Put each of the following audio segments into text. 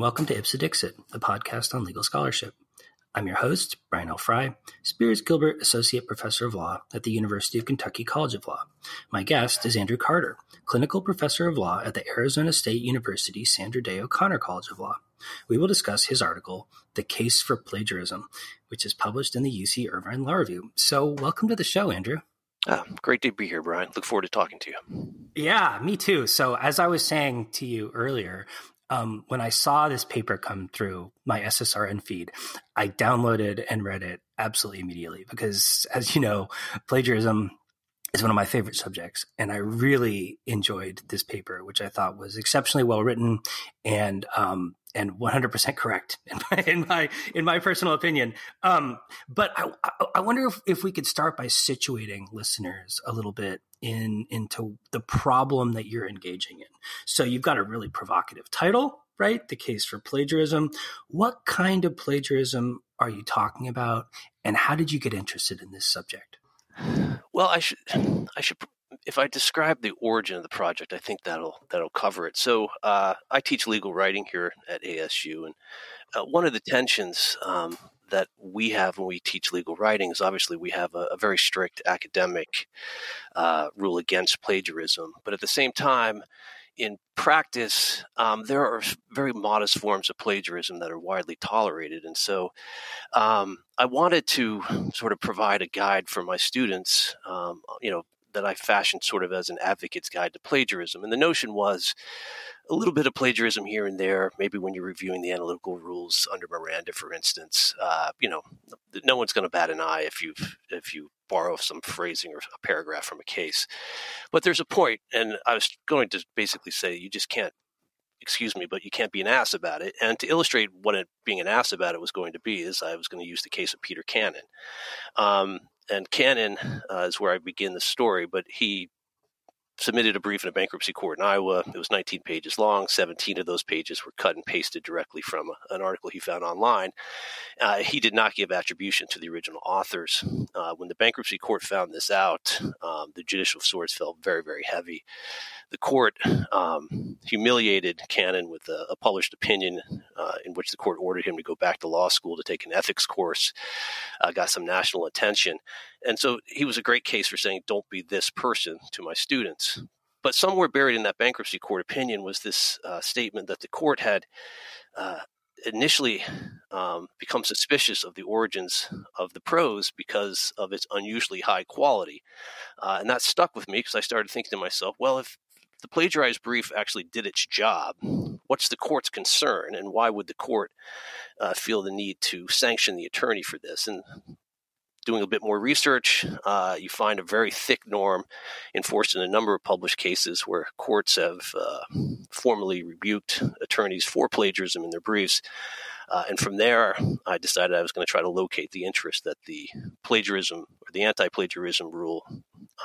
and welcome to Ipse Dixit, the podcast on legal scholarship. I'm your host, Brian L. Frye, Spears Gilbert Associate Professor of Law at the University of Kentucky College of Law. My guest is Andrew Carter, Clinical Professor of Law at the Arizona State University Sandra Day O'Connor College of Law. We will discuss his article, The Case for Plagiarism, which is published in the UC Irvine Law Review. So, welcome to the show, Andrew. Ah, great to be here, Brian. Look forward to talking to you. Yeah, me too. So, as I was saying to you earlier, um, when I saw this paper come through my SSRN feed, I downloaded and read it absolutely immediately because, as you know, plagiarism is one of my favorite subjects, and I really enjoyed this paper, which I thought was exceptionally well written and um, and 100% correct in my in my, in my personal opinion. Um, but I, I wonder if, if we could start by situating listeners a little bit in into the problem that you're engaging in. So you've got a really provocative title, right? The case for plagiarism. What kind of plagiarism are you talking about, and how did you get interested in this subject? Well, I should I should if I describe the origin of the project, I think that'll that'll cover it. So uh, I teach legal writing here at ASU, and uh, one of the tensions um, that we have when we teach legal writing is obviously we have a, a very strict academic uh, rule against plagiarism, but at the same time, in practice, um, there are very modest forms of plagiarism that are widely tolerated. And so um, I wanted to sort of provide a guide for my students, um, you know, that I fashioned sort of as an advocate's guide to plagiarism. And the notion was a little bit of plagiarism here and there, maybe when you're reviewing the analytical rules under Miranda, for instance. Uh, you know, no one's going to bat an eye if you if you borrow some phrasing or a paragraph from a case. But there's a point, and I was going to basically say you just can't excuse me, but you can't be an ass about it. And to illustrate what it, being an ass about it was going to be, is I was going to use the case of Peter Cannon. Um, and Cannon uh, is where I begin the story, but he submitted a brief in a bankruptcy court in Iowa. It was 19 pages long. 17 of those pages were cut and pasted directly from an article he found online. Uh, he did not give attribution to the original authors. Uh, when the bankruptcy court found this out, um, the judicial swords fell very, very heavy the court um, humiliated Cannon with a, a published opinion uh, in which the court ordered him to go back to law school to take an ethics course, uh, got some national attention. And so he was a great case for saying, don't be this person to my students. But somewhere buried in that bankruptcy court opinion was this uh, statement that the court had uh, initially um, become suspicious of the origins of the prose because of its unusually high quality. Uh, and that stuck with me because I started thinking to myself, well, if the plagiarized brief actually did its job, what's the court's concern, and why would the court uh, feel the need to sanction the attorney for this? And doing a bit more research, uh, you find a very thick norm enforced in a number of published cases where courts have uh, formally rebuked attorneys for plagiarism in their briefs. Uh, and from there, I decided I was going to try to locate the interest that the plagiarism or the anti plagiarism rule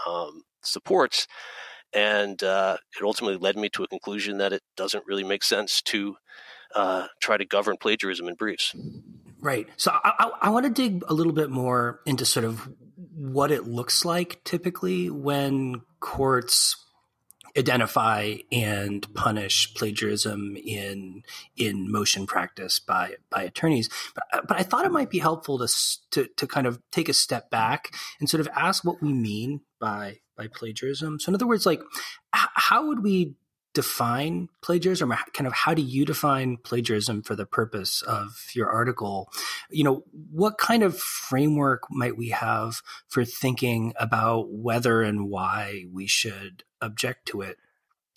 um, supports and uh, it ultimately led me to a conclusion that it doesn't really make sense to uh, try to govern plagiarism in briefs. Right. So I, I, I want to dig a little bit more into sort of what it looks like typically when courts identify and punish plagiarism in in motion practice by by attorneys. But but I thought it might be helpful to to to kind of take a step back and sort of ask what we mean by by plagiarism. So in other words, like how would we define plagiarism or kind of how do you define plagiarism for the purpose of your article? You know what kind of framework might we have for thinking about whether and why we should object to it?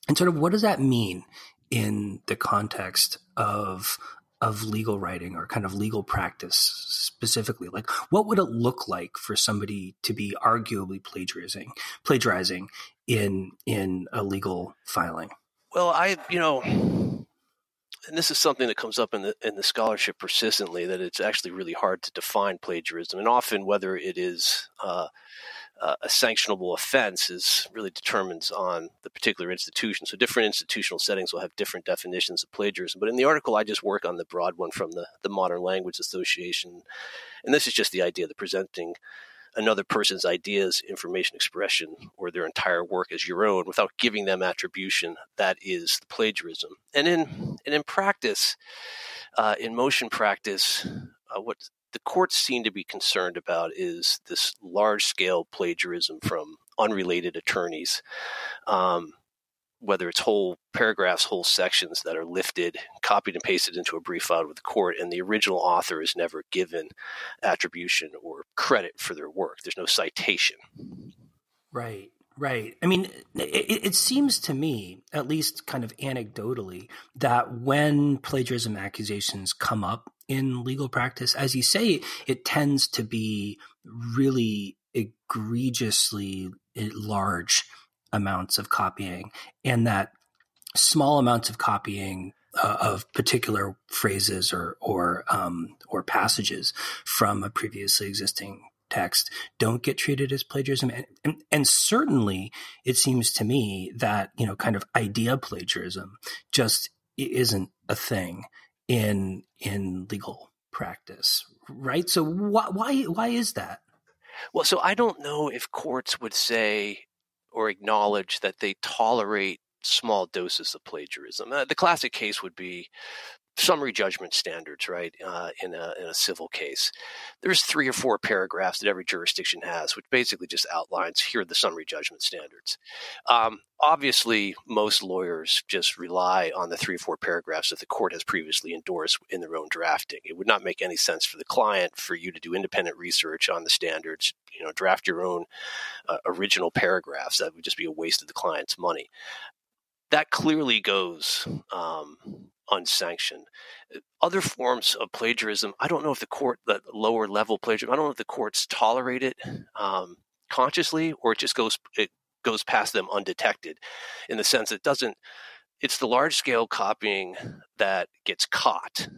And sort of what does that mean in the context of of legal writing or kind of legal practice specifically? Like what would it look like for somebody to be arguably plagiarizing plagiarizing in in a legal filing well i you know and this is something that comes up in the in the scholarship persistently that it's actually really hard to define plagiarism and often whether it is uh, uh, a sanctionable offense is really determines on the particular institution. So different institutional settings will have different definitions of plagiarism. But in the article, I just work on the broad one from the, the Modern Language Association. And this is just the idea that presenting another person's ideas, information expression, or their entire work as your own without giving them attribution, that is the plagiarism. And in and in practice, uh, in motion practice, uh, what the courts seem to be concerned about is this large scale plagiarism from unrelated attorneys. Um, whether it's whole paragraphs, whole sections that are lifted, copied and pasted into a brief filed with the court, and the original author is never given attribution or credit for their work. There's no citation. Right, right. I mean, it, it seems to me, at least kind of anecdotally, that when plagiarism accusations come up in legal practice, as you say, it tends to be really egregiously eh, large amounts of copying and that small amounts of copying uh, of particular phrases or or um, or passages from a previously existing text don't get treated as plagiarism. And, and, and certainly it seems to me that you know kind of idea plagiarism just isn't a thing in in legal practice right? So why why why is that? Well so i don't know if courts would say or acknowledge that they tolerate small doses of plagiarism. Uh, the classic case would be summary judgment standards, right? Uh, in a in a civil case, there's three or four paragraphs that every jurisdiction has, which basically just outlines here are the summary judgment standards. Um, obviously, most lawyers just rely on the three or four paragraphs that the court has previously endorsed in their own drafting. It would not make any sense for the client for you to do independent research on the standards. You know, draft your own uh, original paragraphs. That would just be a waste of the client's money that clearly goes um, unsanctioned. Other forms of plagiarism, I don't know if the court, the lower level plagiarism, I don't know if the courts tolerate it um, consciously or it just goes it goes past them undetected, in the sense it doesn't. It's the large scale copying that gets caught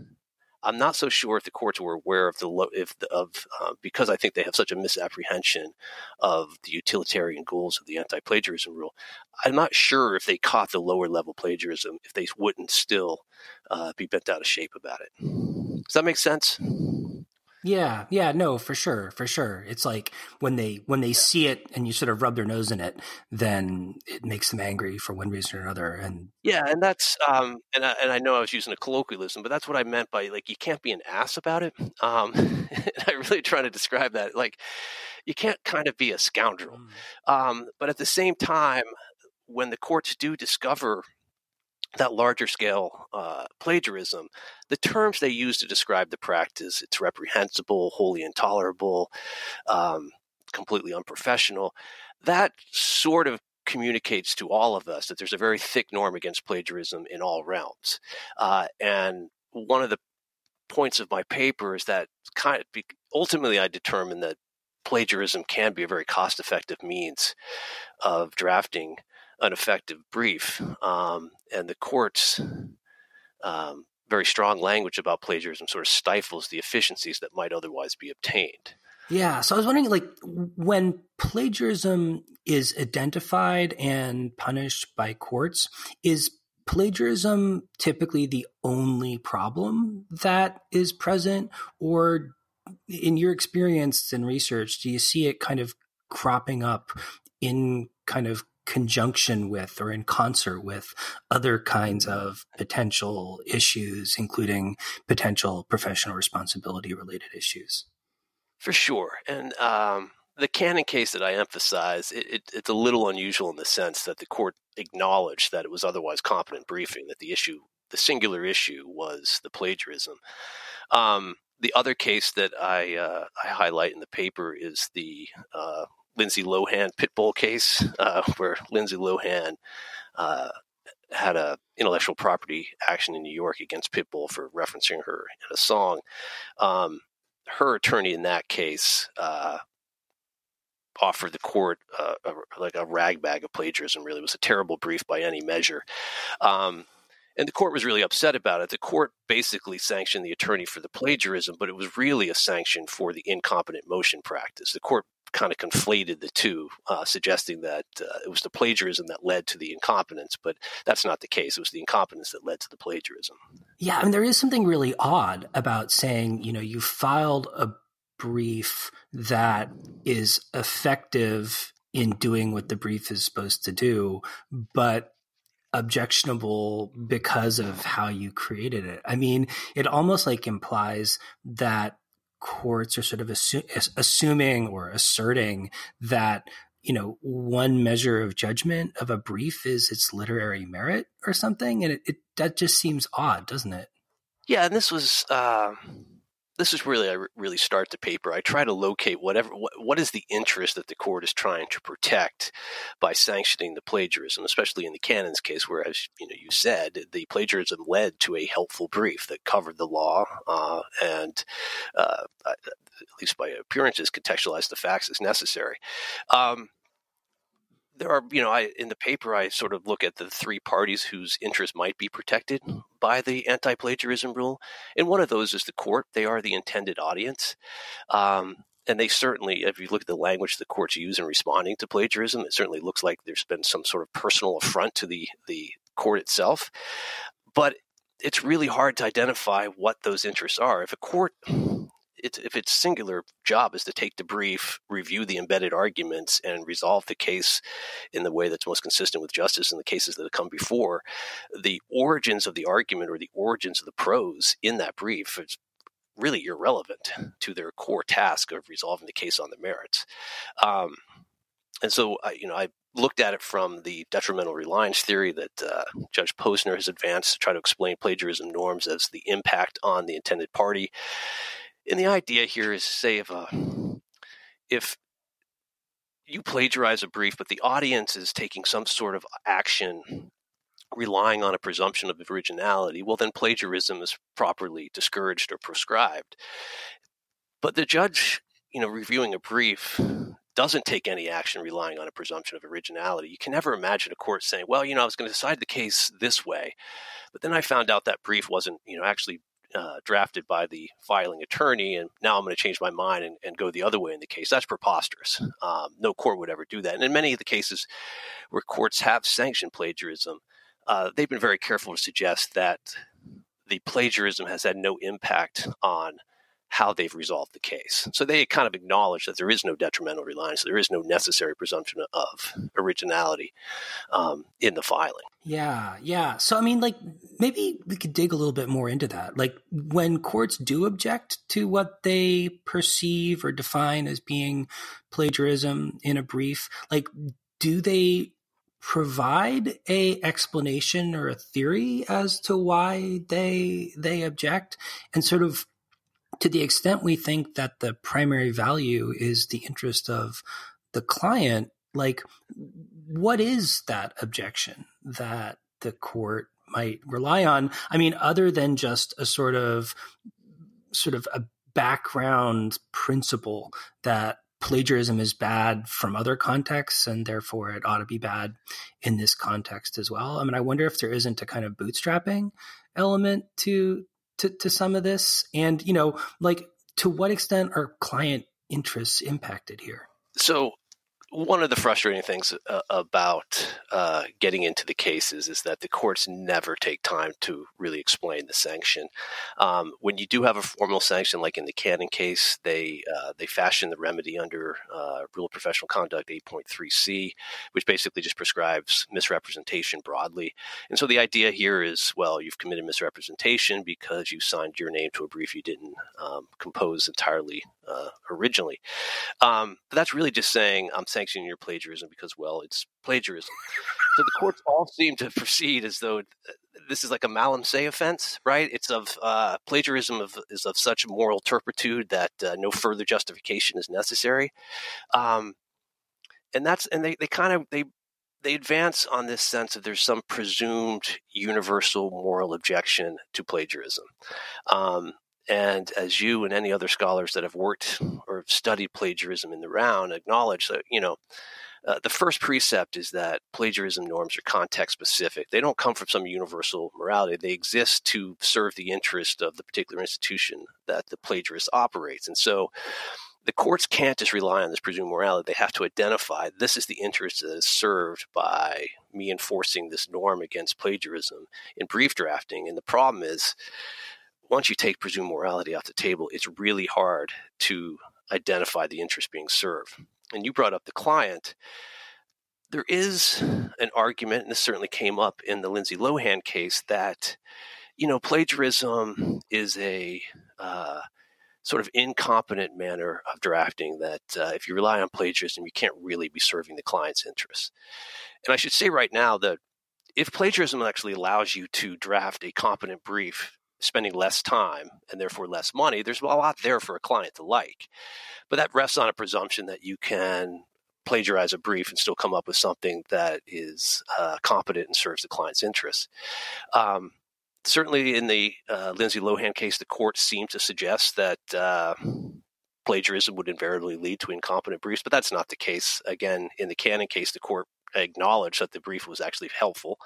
I'm not so sure if the courts were aware of the low if the, of uh, because I think they have such a misapprehension of the utilitarian goals of the anti-plagiarism rule. I'm not sure if they caught the lower level plagiarism if they wouldn't still uh, be bent out of shape about it. Does that make sense? Yeah, yeah, no, for sure, for sure. It's like when they when they see it and you sort of rub their nose in it, then it makes them angry for one reason or another. And yeah, and that's um, and I, and I know I was using a colloquialism, but that's what I meant by like you can't be an ass about it. Um, and I really trying to describe that. Like you can't kind of be a scoundrel, mm. um, but at the same time, when the courts do discover that larger scale uh, plagiarism, the terms they use to describe the practice, it's reprehensible, wholly intolerable, um, completely unprofessional, that sort of communicates to all of us that there's a very thick norm against plagiarism in all realms. Uh, and one of the points of my paper is that kind of ultimately I determined that plagiarism can be a very cost effective means of drafting an effective brief. Um, and the court's um, very strong language about plagiarism sort of stifles the efficiencies that might otherwise be obtained. Yeah. So I was wondering, like, when plagiarism is identified and punished by courts, is plagiarism typically the only problem that is present? Or in your experience and research, do you see it kind of cropping up in kind of conjunction with or in concert with other kinds of potential issues, including potential professional responsibility related issues. For sure. And um, the Cannon case that I emphasize, it, it, it's a little unusual in the sense that the court acknowledged that it was otherwise competent briefing, that the issue, the singular issue was the plagiarism. Um, the other case that I, uh, I highlight in the paper is the uh, Lindsay Lohan Pitbull case, uh, where Lindsay Lohan uh, had a intellectual property action in New York against Pitbull for referencing her in a song. Um, her attorney in that case uh, offered the court uh, a, like a ragbag of plagiarism. Really, it was a terrible brief by any measure. Um, and the court was really upset about it. The court basically sanctioned the attorney for the plagiarism, but it was really a sanction for the incompetent motion practice. The court kind of conflated the two, uh, suggesting that uh, it was the plagiarism that led to the incompetence, but that's not the case. It was the incompetence that led to the plagiarism. Yeah, I mean, there is something really odd about saying, you know, you filed a brief that is effective in doing what the brief is supposed to do, but objectionable because of how you created it. I mean, it almost like implies that courts are sort of assu- assuming or asserting that you know one measure of judgment of a brief is its literary merit or something and it, it that just seems odd doesn't it yeah and this was uh, this is really I really start the paper. I try to locate whatever what, what is the interest that the court is trying to protect by sanctioning the plagiarism, especially in the Cannon's case, where as you know you said the plagiarism led to a helpful brief that covered the law uh, and uh, at least by appearances contextualized the facts as necessary. Um, there are, you know, I in the paper I sort of look at the three parties whose interests might be protected by the anti-plagiarism rule, and one of those is the court. They are the intended audience, um, and they certainly, if you look at the language the courts use in responding to plagiarism, it certainly looks like there's been some sort of personal affront to the the court itself. But it's really hard to identify what those interests are. If a court it's, if its singular job is to take the brief, review the embedded arguments, and resolve the case in the way that's most consistent with justice in the cases that have come before, the origins of the argument or the origins of the prose in that brief is really irrelevant to their core task of resolving the case on the merits. Um, and so, I, you know, I looked at it from the detrimental reliance theory that uh, Judge Posner has advanced to try to explain plagiarism norms as the impact on the intended party. And the idea here is, say, if a, if you plagiarize a brief, but the audience is taking some sort of action relying on a presumption of originality, well, then plagiarism is properly discouraged or proscribed. But the judge, you know, reviewing a brief doesn't take any action relying on a presumption of originality. You can never imagine a court saying, well, you know, I was going to decide the case this way, but then I found out that brief wasn't, you know, actually uh, drafted by the filing attorney, and now I'm going to change my mind and, and, go the other way in the case. That's preposterous. Um, no court would ever do that. And in many of the cases where courts have sanctioned plagiarism, uh, they've been very careful to suggest that the plagiarism has had no impact on how they've resolved the case. So they kind of acknowledge that there is no detrimental reliance, there is no necessary presumption of originality um, in the filing. Yeah, yeah. So I mean, like maybe we could dig a little bit more into that. Like when courts do object to what they perceive or define as being plagiarism in a brief, like do they provide a explanation or a theory as to why they they object and sort of to the extent we think that the primary value is the interest of the client, like what is that objection that the court might rely on? I mean, other than just a sort of sort of a background principle that plagiarism is bad from other contexts and therefore it ought to be bad in this context as well. I mean, I wonder if there isn't a kind of bootstrapping element to to, to some of this? And, you know, like to what extent are client interests impacted here? So one of the frustrating things uh, about uh, getting into the cases is that the courts never take time to really explain the sanction. Um, when you do have a formal sanction, like in the Cannon case, they uh, they fashion the remedy under uh, Rule of Professional Conduct 8.3c, which basically just prescribes misrepresentation broadly. And so the idea here is, well, you've committed misrepresentation because you signed your name to a brief you didn't um, compose entirely uh, originally. Um, but that's really just saying I'm sanctioning your plagiarism because, well, it's plagiarism. so the courts all seem to proceed as though uh, this is like a malum se offense, right? It's of uh, plagiarism of, is of such moral turpitude that uh, no further justification is necessary. Um, and that's and they, they kind of they they advance on this sense that there's some presumed universal moral objection to plagiarism. Um, and as you and any other scholars that have worked or studied plagiarism in the round acknowledge that, you know, uh, the first precept is that plagiarism norms are context specific. They don't come from some universal morality. They exist to serve the interest of the particular institution that the plagiarist operates. And so the courts can't just rely on this presumed morality. They have to identify this is the interest that is served by me enforcing this norm against plagiarism in brief drafting. And the problem is, once you take presumed morality off the table, it's really hard to identify the interest being served. And you brought up the client. There is an argument, and this certainly came up in the Lindsay Lohan case, that you know plagiarism is a uh, sort of incompetent manner of drafting. That uh, if you rely on plagiarism, you can't really be serving the client's interests. And I should say right now that if plagiarism actually allows you to draft a competent brief spending less time and therefore less money, there's a lot there for a client to like. But that rests on a presumption that you can plagiarize a brief and still come up with something that is uh, competent and serves the client's interests. Um, certainly, in the uh, Lindsay Lohan case, the court seemed to suggest that. Uh, plagiarism would invariably lead to incompetent briefs, but that's not the case. Again, in the Cannon case, the court acknowledged that the brief was actually helpful.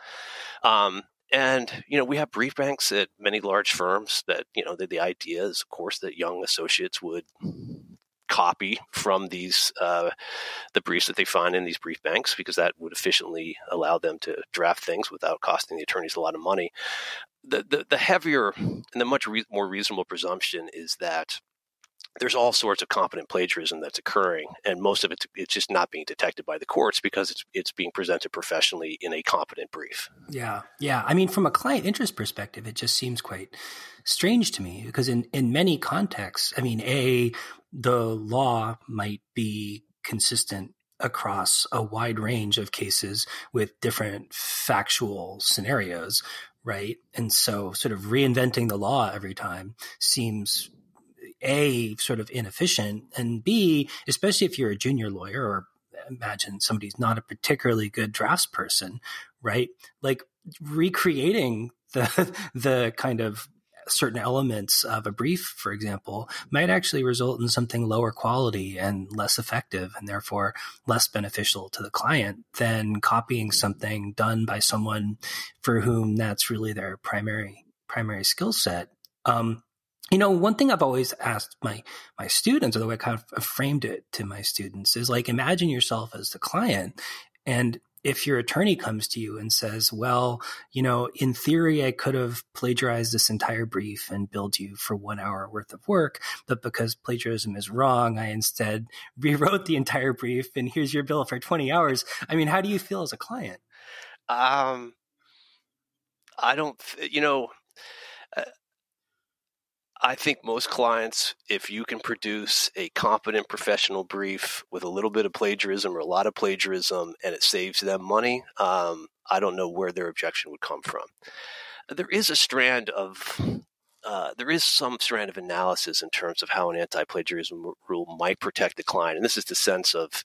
Um, and you know we have brief banks at many large firms that you know the, the idea is of course that young associates would copy from these uh, the briefs that they find in these brief banks because that would efficiently allow them to draft things without costing the attorneys a lot of money. The the, the heavier and the much re- more reasonable presumption is that there's all sorts of competent plagiarism that's occurring, and most of it it's just not being detected by the courts because it's it's being presented professionally in a competent brief. Yeah, yeah. I mean, from a client interest perspective, it just seems quite strange to me because in in many contexts, I mean, a the law might be consistent across a wide range of cases with different factual scenarios right? And so, sort of reinventing the law every time seems a sort of inefficient and b especially if you're a junior lawyer or imagine somebody's not a particularly good drafts person right like recreating the the kind of certain elements of a brief, for example, might actually result in something lower quality and less effective and therefore less beneficial to the client than copying something done by someone for whom that's really their primary primary skill set. Um, you know, one thing I've always asked my my students, or the way I kind of framed it to my students, is like imagine yourself as the client, and if your attorney comes to you and says, "Well, you know, in theory, I could have plagiarized this entire brief and billed you for one hour worth of work, but because plagiarism is wrong, I instead rewrote the entire brief, and here's your bill for twenty hours." I mean, how do you feel as a client? Um, I don't, you know. I think most clients, if you can produce a competent professional brief with a little bit of plagiarism or a lot of plagiarism and it saves them money, um, I don't know where their objection would come from. There is a strand of uh, there is some strand of analysis in terms of how an anti-plagiarism rule might protect the client, and this is the sense of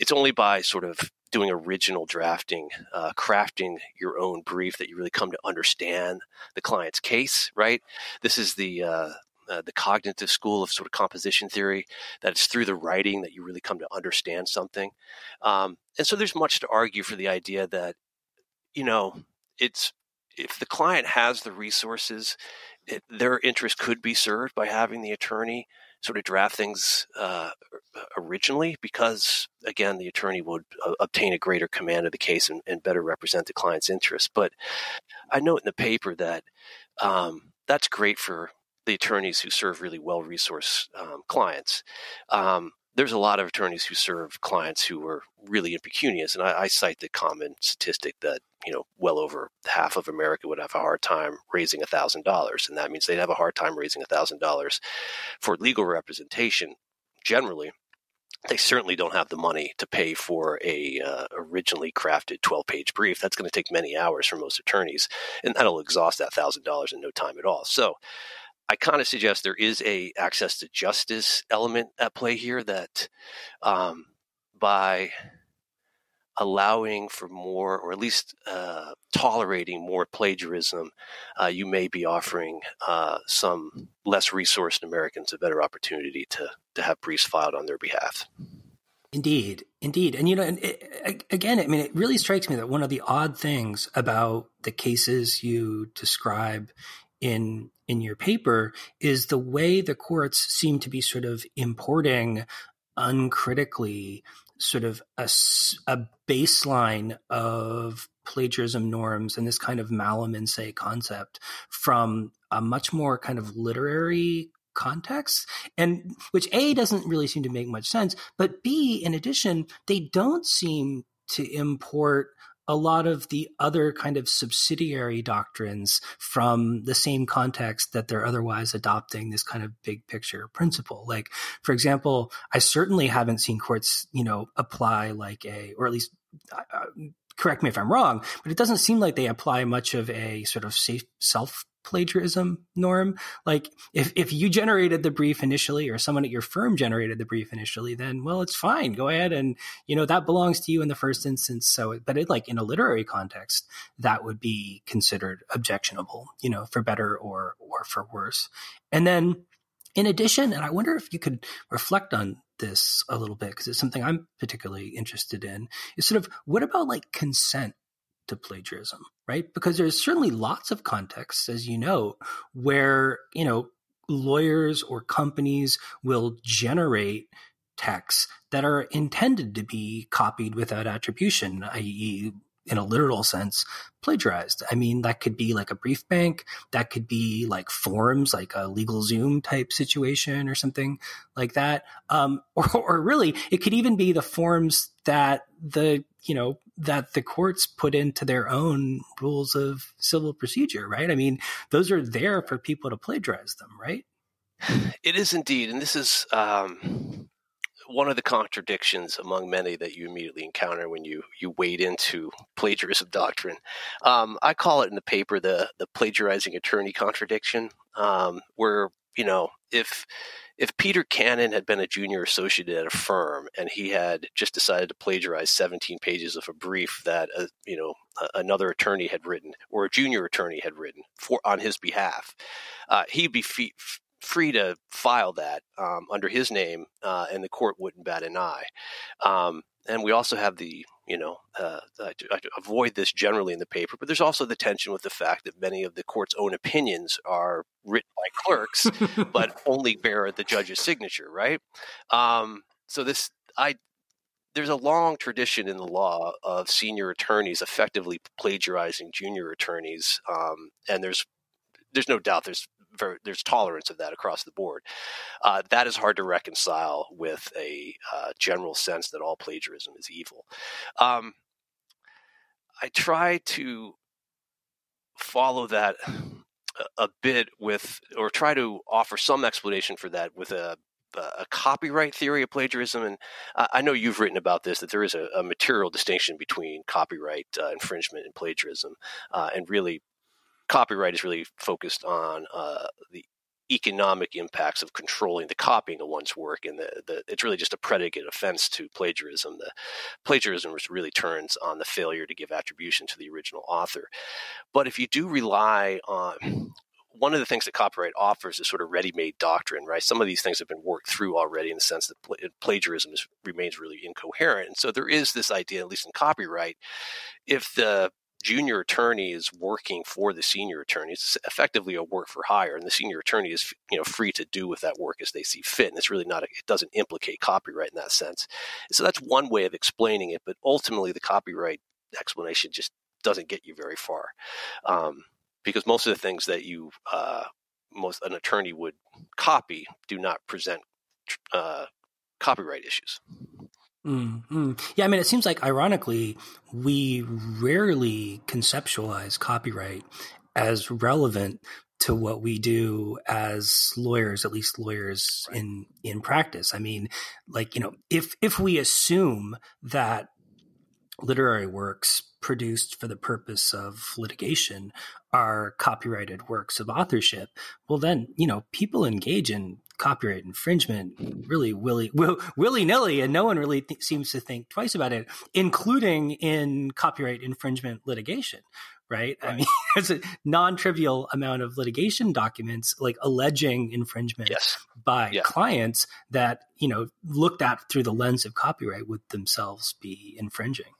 it's only by sort of doing original drafting, uh, crafting your own brief that you really come to understand the client's case, right? This is the uh, uh, the cognitive school of sort of composition theory that it's through the writing that you really come to understand something um, and so there's much to argue for the idea that you know it's if the client has the resources it, their interest could be served by having the attorney sort of draft things uh, originally because again the attorney would uh, obtain a greater command of the case and, and, better represent the client's interests but i note in the paper that um, that's great for the attorneys who serve really well resourced um, clients. Um, there's a lot of attorneys who serve clients who are really impecunious, and I, I, cite the common statistic that you know well over half of America would have a hard time raising a thousand dollars, and that means they'd have a hard time raising a thousand dollars for legal representation. Generally, they certainly don't have the money to pay for a uh, originally crafted 12 page brief that's going to take many hours for most attorneys and that'll exhaust that $1000 in no time at all so I kind of suggest there is a access to justice element at play here that um, by allowing for more, or at least uh, tolerating more plagiarism, uh, you may be offering uh, some less resourced Americans a better opportunity to to have briefs filed on their behalf. Indeed, indeed, and you know, and it, again, I mean, it really strikes me that one of the odd things about the cases you describe in in your paper is the way the courts seem to be sort of importing uncritically sort of a, a baseline of plagiarism norms and this kind of malum in se concept from a much more kind of literary context and which a doesn't really seem to make much sense but b in addition they don't seem to import a lot of the other kind of subsidiary doctrines from the same context that they're otherwise adopting this kind of big picture principle. Like, for example, I certainly haven't seen courts, you know, apply like a, or at least uh, correct me if I'm wrong, but it doesn't seem like they apply much of a sort of safe self plagiarism norm. Like if, if you generated the brief initially or someone at your firm generated the brief initially, then well, it's fine. Go ahead and, you know, that belongs to you in the first instance. So, but it like in a literary context, that would be considered objectionable, you know, for better or, or for worse. And then in addition, and I wonder if you could reflect on this a little bit because it's something I'm particularly interested in is sort of what about like consent to plagiarism, right? Because there's certainly lots of contexts, as you know, where, you know, lawyers or companies will generate texts that are intended to be copied without attribution, i.e., in a literal sense, plagiarized. I mean, that could be like a brief bank, that could be like forms, like a LegalZoom type situation or something like that. Um, or, or really, it could even be the forms that the, you know, that the courts put into their own rules of civil procedure, right? I mean, those are there for people to plagiarize them, right? It is indeed. And this is, um, one of the contradictions among many that you immediately encounter when you you wade into plagiarism doctrine. Um, I call it in the paper the the plagiarizing attorney contradiction, um, where you know if if Peter Cannon had been a junior associate at a firm and he had just decided to plagiarize 17 pages of a brief that uh, you know another attorney had written or a junior attorney had written for on his behalf, uh, he'd be fee- free to file that um, under his name, uh, and the court wouldn't bat an eye. Um, and we also have the, you know, uh, I, I avoid this generally in the paper, but there's also the tension with the fact that many of the court's own opinions are written by clerks, but only bear the judge's signature, right? Um, so this, I, there's a long tradition in the law of senior attorneys effectively plagiarizing junior attorneys, um, and there's there's no doubt there's very, there's tolerance of that across the board. Uh, that is hard to reconcile with a uh, general sense that all plagiarism is evil. Um, I try to follow that a, bit with, or try to offer some explanation for that with a a copyright theory of plagiarism, and I know you've written about this that there is a, a material distinction between copyright uh, infringement and plagiarism, uh, and really copyright is really focused on uh, the economic impacts of controlling the copying of one's work, and the, the, it's really just a predicate offense to plagiarism. The plagiarism really turns on the failure to give attribution to the original author. But if you do rely on one of the things that copyright offers is sort of ready-made doctrine, right? Some of these things have been worked through already in the sense that plagiarism is, remains really incoherent. And so there is this idea, at least in copyright, if the junior attorney is working for the senior attorney. It's effectively a work for hire, and the senior attorney is you know free to do with that work as they see fit. And it's really not a, it doesn't implicate copyright in that sense. So that's one way of explaining it, but ultimately the copyright explanation just doesn't get you very far, um, because most of the things that you uh, most an attorney would copy do not present uh, copyright issues. Mm-hmm. Yeah, I mean, it seems like ironically, we rarely conceptualize copyright as relevant to what we do as lawyers, at least lawyers right. in in practice. I mean, like you know, if if we assume that literary works produced for the purpose of litigation are copyrighted works of authorship, well, then you know people engage in copyright infringement really willy willy nilly, and no one really th- seems to think twice about it, including in copyright infringement litigation. Right? right. I mean, it's a non-trivial amount of litigation documents like alleging infringement yes. by yeah. clients that you know looked at through the lens of copyright would themselves be infringing.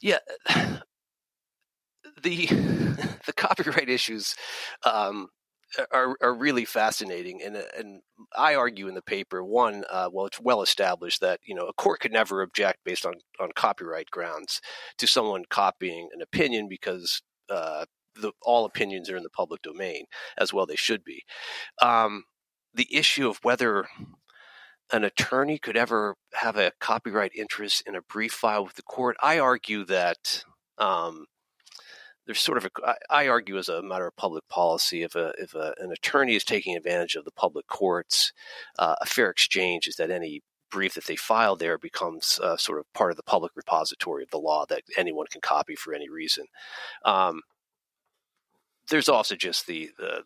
Yeah, the the copyright issues um, are, are really fascinating, and and I argue in the paper one, uh, well, it's well established that you know a court could never object based on on copyright grounds to someone copying an opinion because uh, the all opinions are in the public domain as well they should be. Um, the issue of whether an attorney could ever have a copyright interest in a brief file with the court i argue that um, there's sort of a I argue as a matter of public policy if a if a, an attorney is taking advantage of the public courts, uh, a fair exchange is that any brief that they file there becomes uh, sort of part of the public repository of the law that anyone can copy for any reason. Um, there's also just the the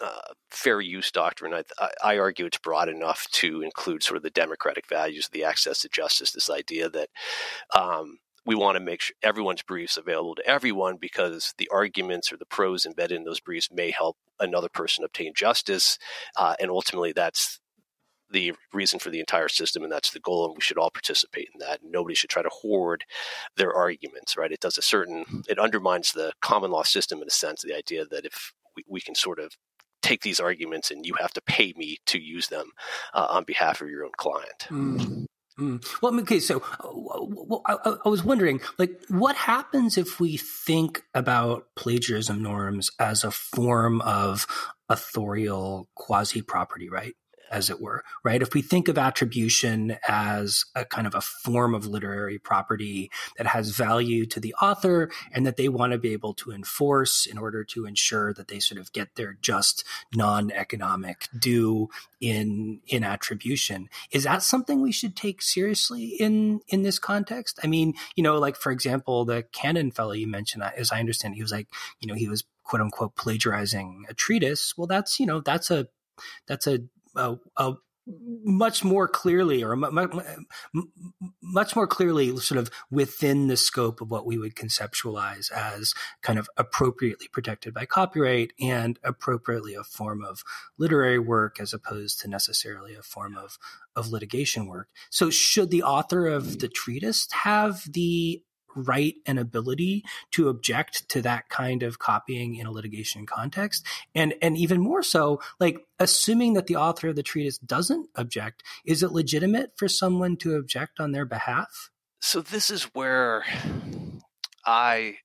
uh, fair use doctrine. I, I, argue it's broad enough to include sort of the democratic values of the access to justice. This idea that um, we want to make sure everyone's briefs available to everyone because the arguments or the prose embedded in those briefs may help another person obtain justice, uh, and ultimately that's the reason for the entire system and that's the goal and we should all participate in that. Nobody should try to hoard their arguments right? It does a certain it undermines the common law system in a sense the idea that if we, we can sort of take these arguments and you have to pay me to use them uh, on behalf of your own client. Mm. Mm. Well, okay, so I, I, was wondering, like, what happens if we think about plagiarism norms as a form of authorial quasi property right? As it were, right? If we think of attribution as a kind of a form of literary property that has value to the author and that they want to be able to enforce in order to ensure that they sort of get their just non-economic due in in attribution, is that something we should take seriously in in this context? I mean, you know, like for example, the Cannon fellow you mentioned, as I understand, he was like, you know, he was quote unquote plagiarizing a treatise. Well, that's you know that's a that's a a, much more clearly or much more clearly sort of within the scope of what we would conceptualize as kind of appropriately protected by copyright and appropriately a form of literary work as opposed to necessarily a form of of litigation work. So should the author of the treatise have the right and ability to object to that kind of copying in a litigation context. And and even more so like assuming that the author of the treatise doesn't object is it legitimate for someone to object on their behalf? So this is where i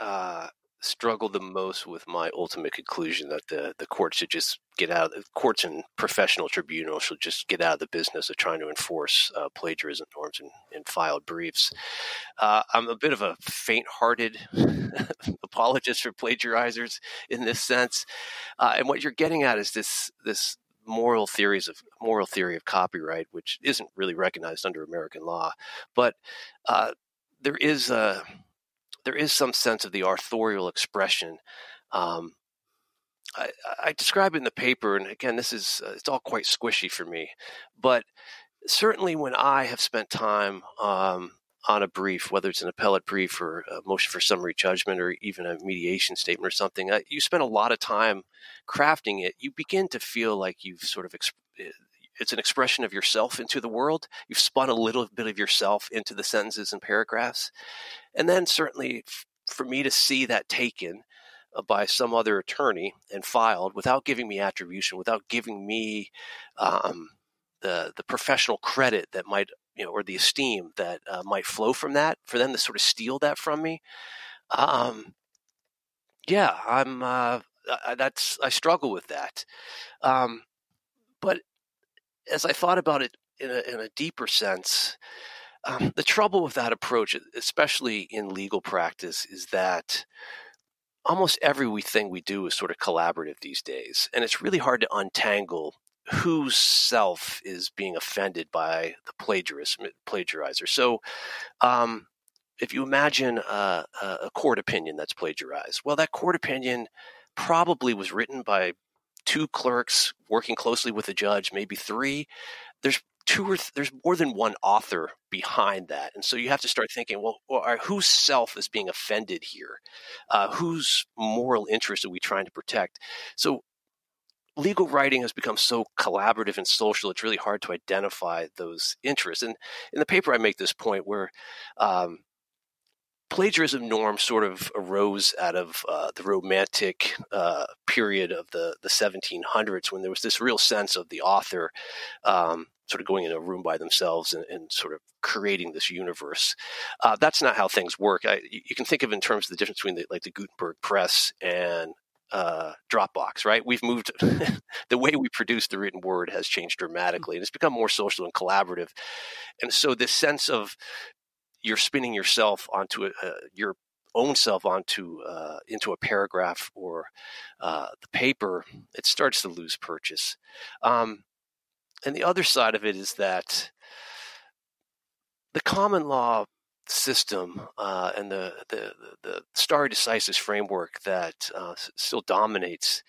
uh struggled the most with my ultimate conclusion that the, the court should just get out of the courts and professional tribunals should just get out of the business of trying to enforce uh, plagiarism norms in filed briefs. Uh, I'm a bit of a faint-hearted apologist for plagiarizers in this sense, uh, and what you're getting at is this this moral theories of moral theory of copyright, which isn't really recognized under American law, but uh, there is a there is some sense of the authorial expression. Um, I, I, describe it in the paper, and again, this is uh, it's all quite squishy for me. But certainly, when I have spent time um, on a brief, whether it's an appellate brief or a motion for summary judgment or even a mediation statement or something, uh, you spend a lot of time crafting it. You begin to feel like you've sort of exp- eh, it's an expression of yourself into the world. You've spun a little bit of yourself into the sentences and paragraphs. And then certainly for me to see that taken uh, by some other attorney and filed without giving me attribution, without giving me um, the the professional credit that might you know or the esteem that uh, might flow from that, for them to sort of steal that from me, um, yeah, I'm uh, that's I struggle with that. Um, but as I thought about it in a, in a deeper sense, um, the trouble with that approach, especially in legal practice, is that almost everything we do is sort of collaborative these days. And it's really hard to untangle whose self is being offended by the plagiarist, plagiarizer. So, um, if you imagine a, a court opinion that's plagiarized, well, that court opinion probably was written by two clerks working closely with the judge, maybe three. There's two or th- there's more than one author behind that, and so you have to start thinking, well, well whose self is being offended here? Uh, whose moral interest are we trying to protect? So legal writing has become so collaborative and social, it's really hard to identify those interests. And in the paper, I make this point where um, plagiarism norm sort of arose out of uh, the romantic uh, period of the, the 1700s when there was this real sense of the author um, sort of going in a room by themselves and, and sort of creating this universe. Uh, that's not how things work. I, you can think of in terms of the difference between the, like the Gutenberg press and uh, Dropbox, right? We've moved the way we produce the written word has changed dramatically, and it's become more social and collaborative. And so, this sense of you're spinning yourself onto a, uh, your own self onto uh, into a paragraph or uh, the paper, it starts to lose purchase. Um, and the other side of it is that the common law system uh, and the, the, the stare decisis framework that uh, still dominates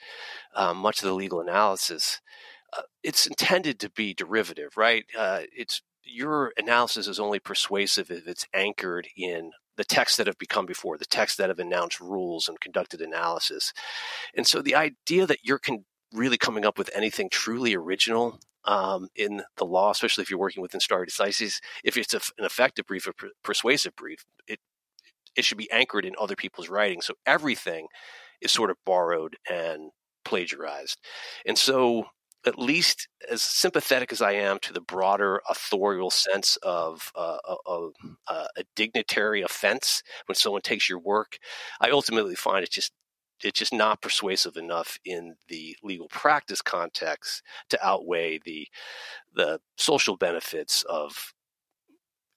uh, much of the legal analysis, uh, it's intended to be derivative, right? Uh, it's your analysis is only persuasive if it's anchored in the texts that have become before, the texts that have announced rules and conducted analysis. And so the idea that you're con- really coming up with anything truly original um, in the law, especially if you're working within stare decisis. If it's a, an effective brief, a per- persuasive brief, it it should be anchored in other people's writing. So everything is sort of borrowed and plagiarized. And so, at least as sympathetic as I am to the broader authorial sense of uh, a, a dignitary offense when someone takes your work, I ultimately find it just it's just not persuasive enough in the legal practice context to outweigh the the social benefits of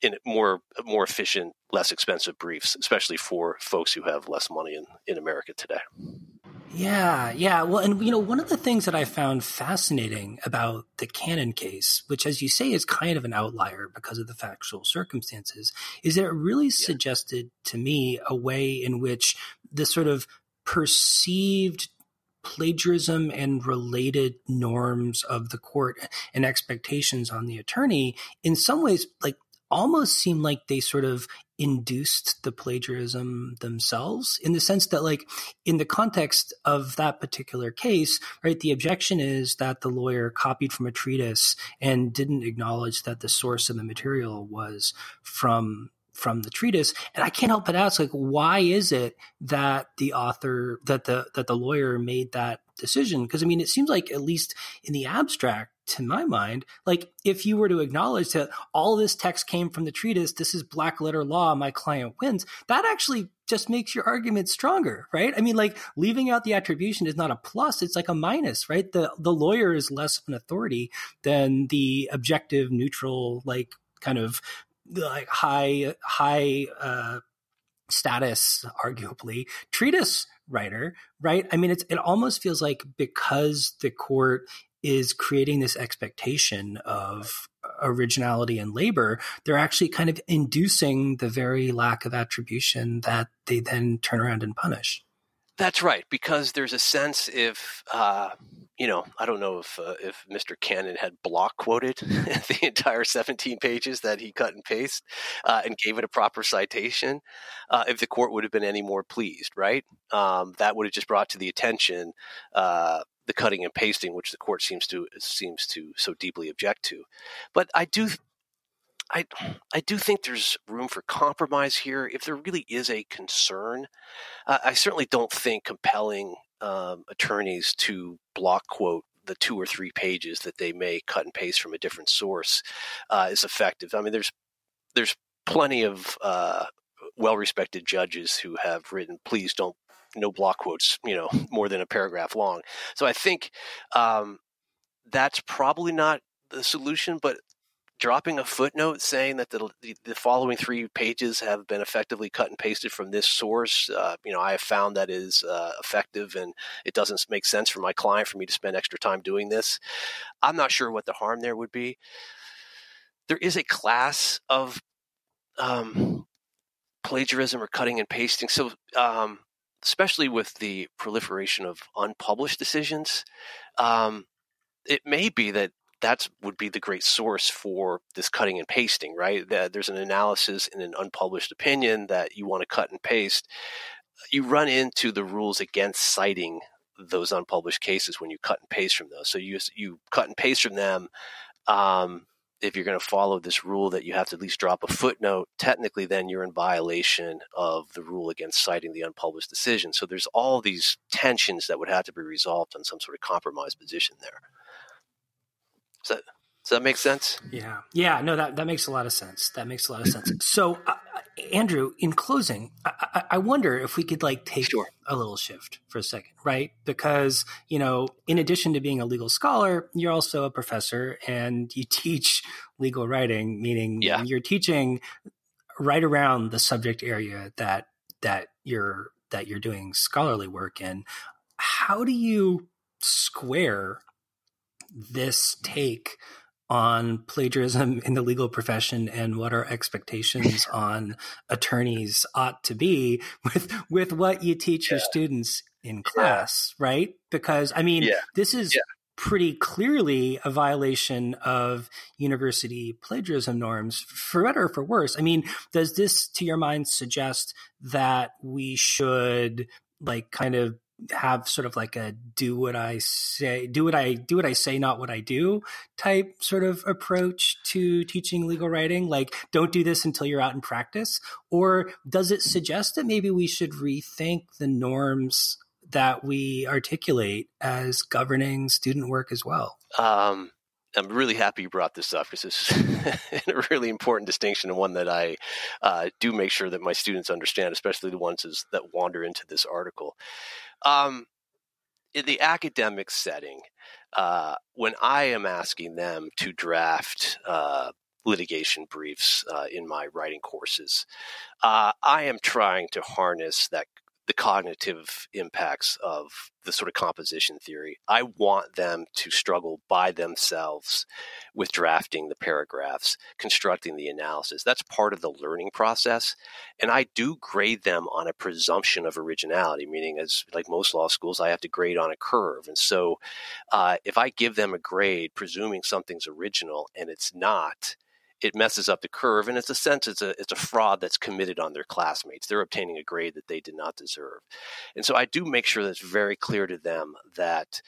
in more more efficient, less expensive briefs, especially for folks who have less money in, in America today. Yeah, yeah. Well, and you know, one of the things that I found fascinating about the Cannon case, which as you say is kind of an outlier because of the factual circumstances, is that it really yeah. suggested to me a way in which this sort of perceived plagiarism and related norms of the court and expectations on the attorney in some ways like almost seem like they sort of induced the plagiarism themselves in the sense that like in the context of that particular case right the objection is that the lawyer copied from a treatise and didn't acknowledge that the source of the material was from from the treatise. And i can't help but ask like why is it that the author that the that the lawyer made that decision? Because i mean it seems like at least in the abstract to my mind like if you were to acknowledge that all this text came from the treatise this is black letter law my client wins that actually just makes your argument stronger right i mean like leaving out the attribution is not a plus it's like a minus right the the lawyer is less of an authority than the objective neutral like kind of like high high uh, status, arguably treatise writer, right? I mean, it's it almost feels like because the court is creating this expectation of originality and labor, they're actually kind of inducing the very lack of attribution that they then turn around and punish. That's right, because there's a sense if uh, you know, I don't know if uh, if Mr. Cannon had block quoted the entire 17 pages that he cut and paste uh, and gave it a proper citation, uh, if the court would have been any more pleased, right? Um, that would have just brought to the attention uh, the cutting and pasting, which the court seems to seems to so deeply object to. But I do I I do think there's room for compromise here. If there really is a concern, uh, I certainly don't think compelling um, attorneys to block quote the two or three pages that they may cut and paste from a different source uh, is effective. I mean, there's there's plenty of uh, well-respected judges who have written, "Please don't no block quotes," you know, more than a paragraph long. So I think um, that's probably not the solution, but dropping a footnote saying that the, the, following three pages have been effectively cut and pasted from this source, uh, you know, I have found that is uh, effective and it doesn't make sense for my client for me to spend extra time doing this. I'm not sure what the harm there would be. There is a class of um, plagiarism or cutting and pasting. So, um, especially with the proliferation of unpublished decisions, um, it may be that that would be the great source for this cutting and pasting, right? That There's an analysis in an unpublished opinion that you want to cut and paste. You run into the rules against citing those unpublished cases when you cut and paste from those. So you you cut and paste from them. Um, if you're going to follow this rule that you have to at least drop a footnote, technically then you're in violation of the rule against citing the unpublished decision. So there's all these tensions that would have to be resolved on some sort of compromise position there. That, does that make sense? Yeah. Yeah. No, that, that makes a lot of sense. That makes a lot of sense. So, uh, Andrew, in closing, I, I, wonder if we could like take sure. a little shift for a second, right? Because, you know, in addition to being a legal scholar, you're also a professor and you teach legal writing, meaning yeah. you're teaching right around the subject area that, that you're, that you're doing scholarly work in. How do you square this take on plagiarism in the legal profession and what our expectations on attorneys ought to be with with what you teach yeah. your students in class, yeah. right? Because I mean, yeah. this is pretty clearly a violation of university plagiarism norms, for better or for worse. I mean, does this, to your mind, suggest that we should like kind of have sort of like a do what I say, do what I do what I say, not what I do type sort of approach to teaching legal writing. Like, don't do this until you're out in practice. Or does it suggest that maybe we should rethink the norms that we articulate as governing student work as well? Um, I'm really happy you brought this up because this is a really important distinction and one that I uh, do make sure that my students understand, especially the ones that wander into this article. Um, in the academic setting, uh, when I am asking them to draft uh, litigation briefs uh, in my writing courses, uh, I am trying to harness that the cognitive impacts of the sort of composition theory. I want them to struggle by themselves with drafting the paragraphs, constructing the analysis. That's part of the learning process. And I do grade them on a presumption of originality, meaning, as like most law schools, I have to grade on a curve. And so uh, if I give them a grade presuming something's original and it's not, it messes up the curve and it's a sense it's a it's a fraud that's committed on their classmates. They're obtaining a grade that they did not deserve. And so i do make sure that it's very clear to them that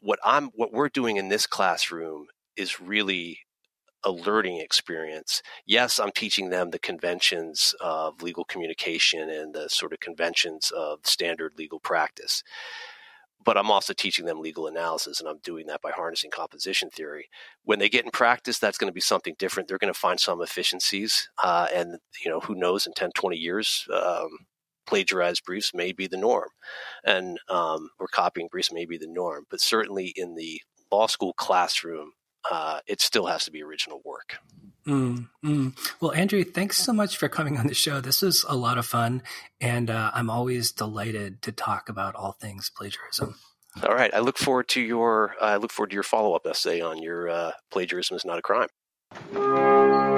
what i'm what we're doing in this classroom is really a learning experience. Yes, I'm teaching them the conventions of legal communication and the sort of conventions of standard legal practice but I'm also teaching them legal analysis, and I'm doing that by harnessing composition theory. When they get in practice, that's going to be something different. They're going to find some efficiencies, uh, and you know, who knows, in 10, 20 years, um, plagiarized briefs may be the norm, and um, or copying briefs may be the norm. But certainly in the law school classroom, uh, it still has to be original work. Mm, mm. Well, Andrew, thanks so much for coming on the show. This was a lot of fun, and uh, I'm always delighted to talk about all things plagiarism. All right, I look forward to your uh, I look forward to your follow up essay on your uh, plagiarism is not a crime.